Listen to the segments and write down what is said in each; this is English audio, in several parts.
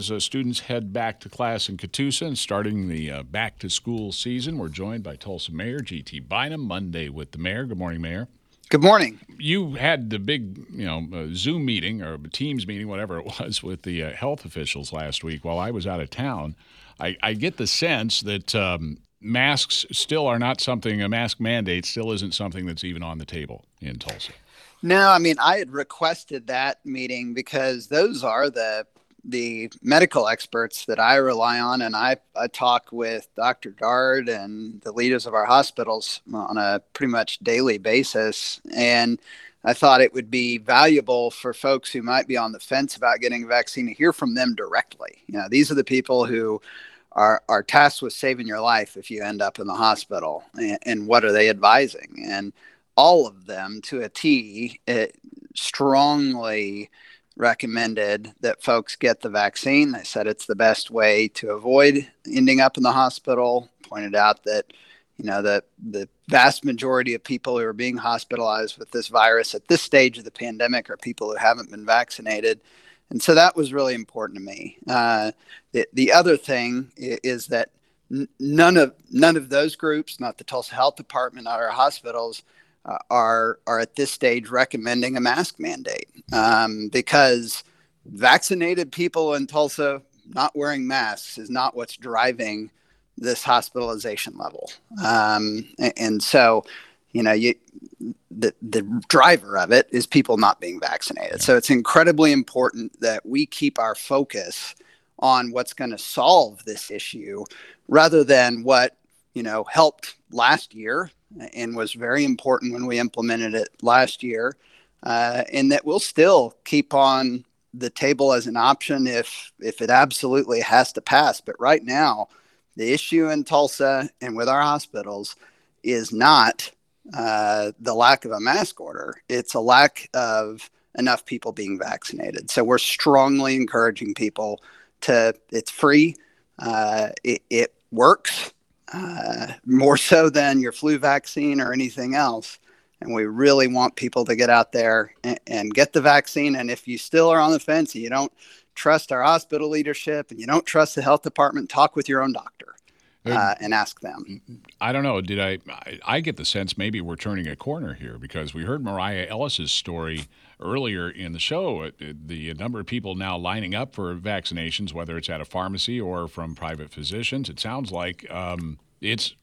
As uh, students head back to class in Catoosa and starting the uh, back to school season, we're joined by Tulsa Mayor G.T. Bynum Monday with the mayor. Good morning, Mayor. Good morning. You had the big, you know, uh, Zoom meeting or Teams meeting, whatever it was, with the uh, health officials last week while I was out of town. I, I get the sense that um, masks still are not something, a mask mandate still isn't something that's even on the table in Tulsa. No, I mean, I had requested that meeting because those are the the medical experts that I rely on, and I, I talk with Dr. Dart and the leaders of our hospitals on a pretty much daily basis. And I thought it would be valuable for folks who might be on the fence about getting a vaccine to hear from them directly. You know, these are the people who are, are tasked with saving your life if you end up in the hospital. And, and what are they advising? And all of them, to a T, it strongly recommended that folks get the vaccine. They said it's the best way to avoid ending up in the hospital. Pointed out that you know that the vast majority of people who are being hospitalized with this virus at this stage of the pandemic are people who haven't been vaccinated. And so that was really important to me. Uh, the, the other thing is that none of none of those groups, not the Tulsa Health Department, not our hospitals, uh, are are at this stage recommending a mask mandate um, because vaccinated people in Tulsa not wearing masks is not what's driving this hospitalization level. Um, and, and, so, you know, you, the the driver of it is people not being vaccinated. So it's incredibly important that we keep our focus on what's going to solve this issue rather than what you know helped last year and was very important when we implemented it last year, uh, and that we'll still keep on the table as an option if if it absolutely has to pass. But right now, the issue in Tulsa and with our hospitals is not uh, the lack of a mask order; it's a lack of enough people being vaccinated. So we're strongly encouraging people to. It's free. Uh, it, it works uh, more so than your flu vaccine or anything else. And we really want people to get out there and, and, get the vaccine. And if you still are on the fence and you don't trust our hospital leadership and you don't trust the health department, talk with your own doctor. Uh, and ask them. I don't know. Did I, I? I get the sense maybe we're turning a corner here because we heard Mariah Ellis's story earlier in the show. The number of people now lining up for vaccinations, whether it's at a pharmacy or from private physicians, it sounds like um, it's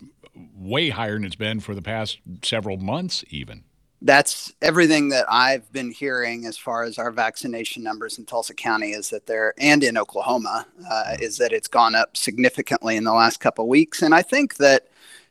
way higher than it's been for the past several months, even. That's everything that I've been hearing as far as our vaccination numbers in Tulsa County is that they're, and in Oklahoma, uh, is that it's gone up significantly in the last couple of weeks. And I think that,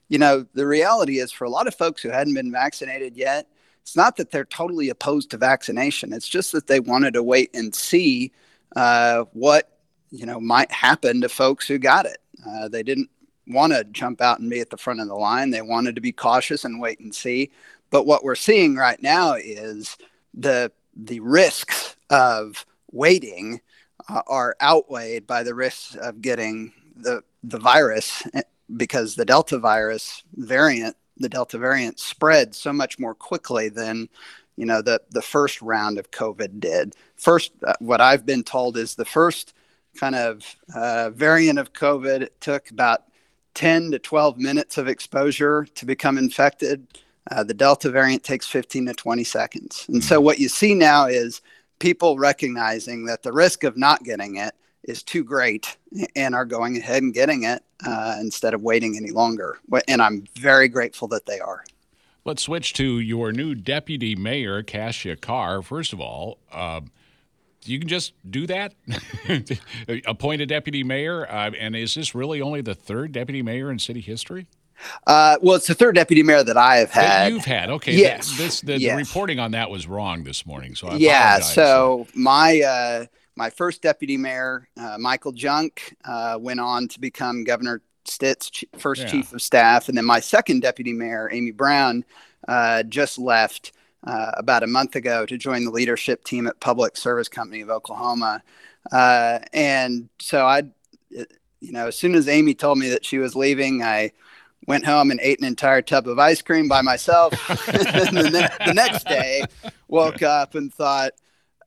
you know, the reality is for a lot of folks who hadn't been vaccinated yet, it's not that they're totally opposed to vaccination. It's just that they wanted to wait and see uh, what, you know, might happen to folks who got it. Uh, they didn't want to jump out and be at the front of the line. They wanted to be cautious and wait and see. But what we're seeing right now is the the risks of waiting uh, are outweighed by the risks of getting the the virus eh, because the Delta virus variant, the Delta variant, spread so much more quickly than you know the the first round of COVID did. First, uh, what I've been told is the first kind of uh, variant of COVID took about 10 to 12 minutes of exposure to become infected. Uh, the Delta variant takes 15 to 20 seconds. And so, hmm. what you see now is people recognizing that the risk of not getting it is too great and are going ahead and getting it uh, instead of waiting any longer. And I'm very grateful that they are. Let's switch to your new deputy mayor, Cassia Carr. First of all, uh, you can just do that? Appoint a deputy mayor? Uh, and is this really only the third deputy mayor in city history? Uh, well, it's the third deputy mayor that I have had. That you've had, okay. Yes. This, the, yes. the, reporting on that was wrong this morning, so I yeah. So my uh, my first deputy mayor, uh, Michael Junk, uh, went on to become Governor Stitt's first yeah. chief of staff. And then my second deputy mayor, Amy Brown, uh, just left uh, about a month ago to join the leadership team at Public Service Company of Oklahoma. Uh, and so I, you know, as soon as Amy told me that she was leaving, I went home and ate an entire tub of ice cream by myself. and the, ne- the next day, woke up and thought,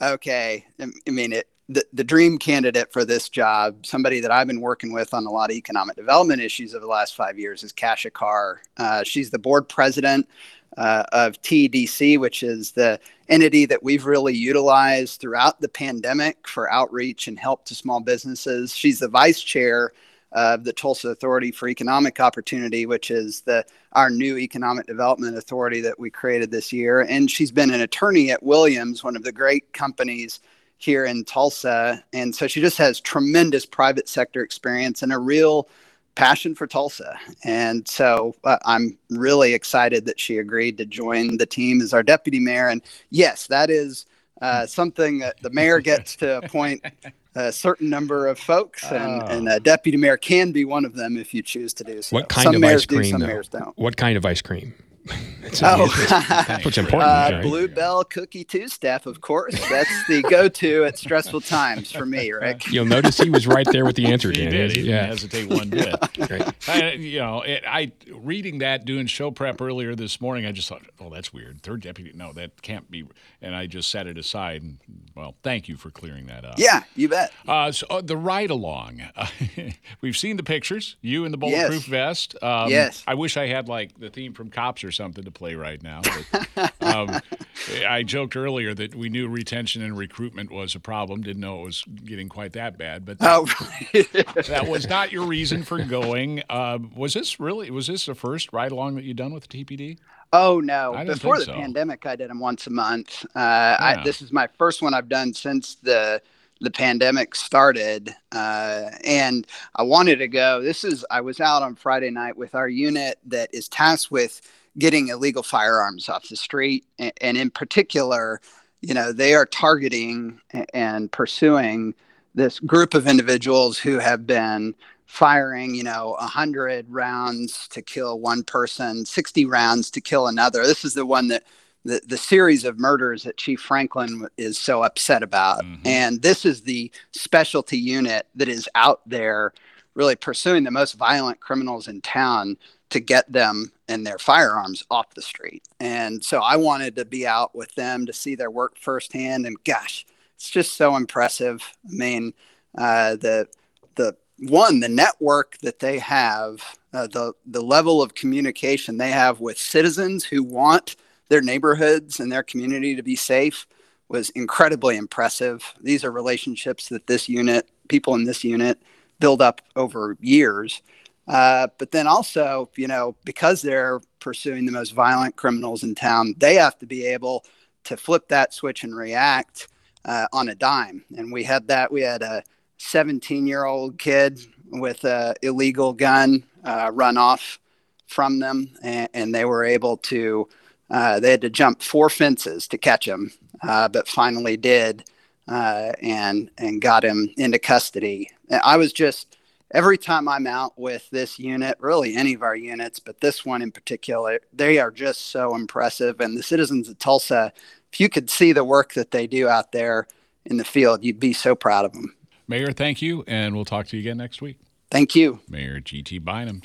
okay, I mean, it, the, the dream candidate for this job, somebody that I've been working with on a lot of economic development issues over the last five years, is Cassia Carr. Uh, she's the board president uh, of TEDC, which is the entity that we've really utilized throughout the pandemic for outreach and help to small businesses. She's the vice chair of the Tulsa Authority for Economic Opportunity, which is the our new economic development authority that we created this year. And she's been an attorney at Williams, one of the great companies here in Tulsa. And so she just has tremendous private sector experience and a real passion for Tulsa. And so uh, I'm really excited that she agreed to join the team as our deputy mayor. And yes, that is uh, something that the mayor gets to appoint a certain number of folks, and, oh. and a deputy mayor can be one of them if you choose to do so. What kind some of ice cream? Do, some mayors don't. What kind of ice cream? Oh, what's important. Uh, right? Blue Bell Cookie Two Step, of course. That's the go-to at stressful times for me, Rick. You'll notice he was right there with the answer, Dan. He did. He yeah. didn't hesitate one bit. I, you know, it, I reading that, doing show prep earlier this morning, I just thought, oh, that's weird. Third deputy, no, that can't be. And I just set it aside. And well, thank you for clearing that up. Yeah, you bet. Uh, so uh, the ride along, uh, we've seen the pictures. You in the bulletproof yes. vest. Um, yes. I wish I had like the theme from Cops or something to play right now. But, um, I joked earlier that we knew retention and recruitment was a problem. Didn't know it was getting quite that bad. But that, oh. that was not your reason for going. Uh, was this really? Was this the first ride along that you've done with the TPD? Oh no! Before the so. pandemic, I did them once a month. Uh, yeah. I, this is my first one I've done since the the pandemic started uh, and i wanted to go this is i was out on friday night with our unit that is tasked with getting illegal firearms off the street. And in particular, you know, they are targeting and pursuing this group of individuals who have been firing, you know, 100 rounds to kill one person, 60 rounds to kill another. This is the one that the, the series of murders that Chief Franklin is so upset about. Mm-hmm. And this is the specialty unit that is out there really pursuing the most violent criminals in town to get them and their firearms off the street. And so I wanted to be out with them to see their work firsthand. And gosh, it's just so impressive. I mean, uh, the the one the network that they have, uh, the the level of communication they have with citizens who want their neighborhoods and their community to be safe was incredibly impressive. These are relationships that this unit, people in this unit, build up over years. Uh, but then also, you know, because they're pursuing the most violent criminals in town, they have to be able to flip that switch and react uh, on a dime. And we had that. We had a 17 year old kid with a illegal gun uh, run off from them, and, and they were able to. Uh, they had to jump four fences to catch him, uh, but finally did, and and got him into custody. I was just every time I'm out with this unit, really any of our units, but this one in particular, they are just so impressive. And the citizens of Tulsa, if you could see the work that they do out there in the field, you'd be so proud of them. Mayor, thank you. And we'll talk to you again next week. Thank you. Mayor G.T. Bynum.